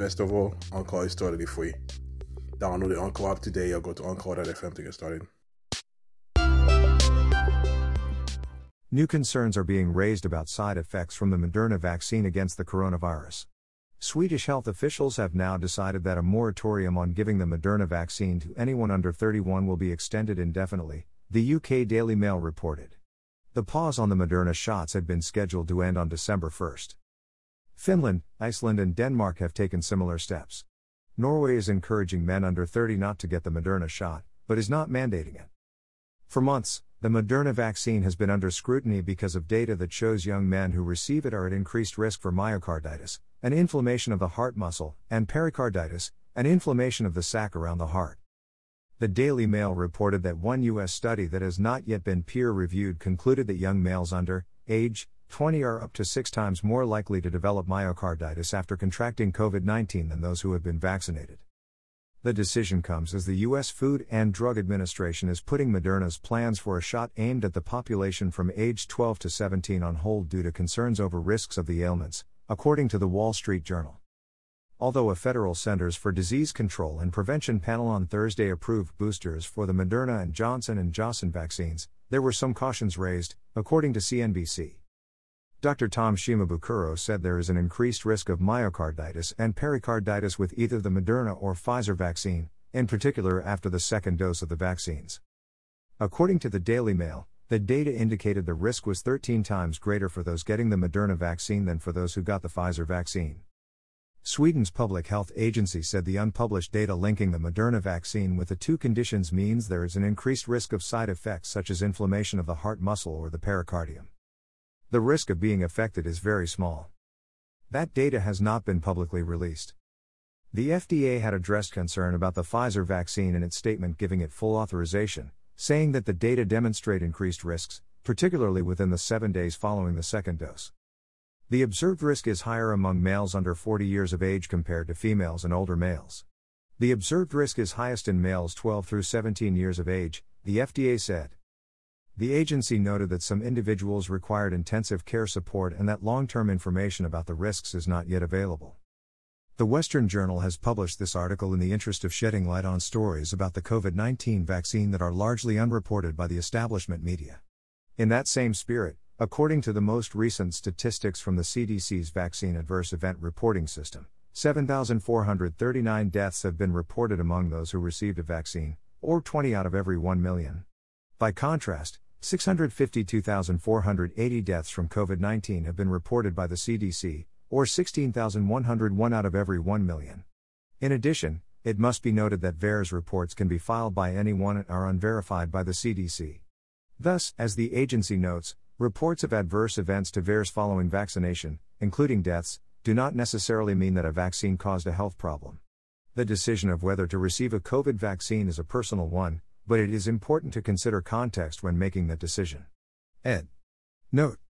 Best of all, Anchor is totally free. Download the Anchor app today or go to Anchor.fm to get started. New concerns are being raised about side effects from the Moderna vaccine against the coronavirus. Swedish health officials have now decided that a moratorium on giving the Moderna vaccine to anyone under 31 will be extended indefinitely, the UK Daily Mail reported. The pause on the Moderna shots had been scheduled to end on December 1st. Finland, Iceland, and Denmark have taken similar steps. Norway is encouraging men under 30 not to get the Moderna shot, but is not mandating it. For months, the Moderna vaccine has been under scrutiny because of data that shows young men who receive it are at increased risk for myocarditis, an inflammation of the heart muscle, and pericarditis, an inflammation of the sac around the heart. The Daily Mail reported that one U.S. study that has not yet been peer reviewed concluded that young males under age 20 are up to six times more likely to develop myocarditis after contracting COVID 19 than those who have been vaccinated. The decision comes as the U.S. Food and Drug Administration is putting Moderna's plans for a shot aimed at the population from age 12 to 17 on hold due to concerns over risks of the ailments, according to the Wall Street Journal. Although a federal Centers for Disease Control and Prevention panel on Thursday approved boosters for the Moderna and Johnson & Johnson vaccines, there were some cautions raised, according to CNBC. Dr. Tom Shimabukuro said there is an increased risk of myocarditis and pericarditis with either the Moderna or Pfizer vaccine, in particular after the second dose of the vaccines. According to the Daily Mail, the data indicated the risk was 13 times greater for those getting the Moderna vaccine than for those who got the Pfizer vaccine. Sweden's public health agency said the unpublished data linking the Moderna vaccine with the two conditions means there is an increased risk of side effects such as inflammation of the heart muscle or the pericardium. The risk of being affected is very small. That data has not been publicly released. The FDA had addressed concern about the Pfizer vaccine in its statement giving it full authorization, saying that the data demonstrate increased risks, particularly within the seven days following the second dose. The observed risk is higher among males under 40 years of age compared to females and older males. The observed risk is highest in males 12 through 17 years of age, the FDA said. The agency noted that some individuals required intensive care support and that long term information about the risks is not yet available. The Western Journal has published this article in the interest of shedding light on stories about the COVID 19 vaccine that are largely unreported by the establishment media. In that same spirit, according to the most recent statistics from the CDC's Vaccine Adverse Event Reporting System, 7,439 deaths have been reported among those who received a vaccine, or 20 out of every 1 million. By contrast, 652,480 deaths from COVID 19 have been reported by the CDC, or 16,101 out of every 1 million. In addition, it must be noted that VAERS reports can be filed by anyone and are unverified by the CDC. Thus, as the agency notes, reports of adverse events to VAERS following vaccination, including deaths, do not necessarily mean that a vaccine caused a health problem. The decision of whether to receive a COVID vaccine is a personal one, but it is important to consider context when making that decision. Ed. Note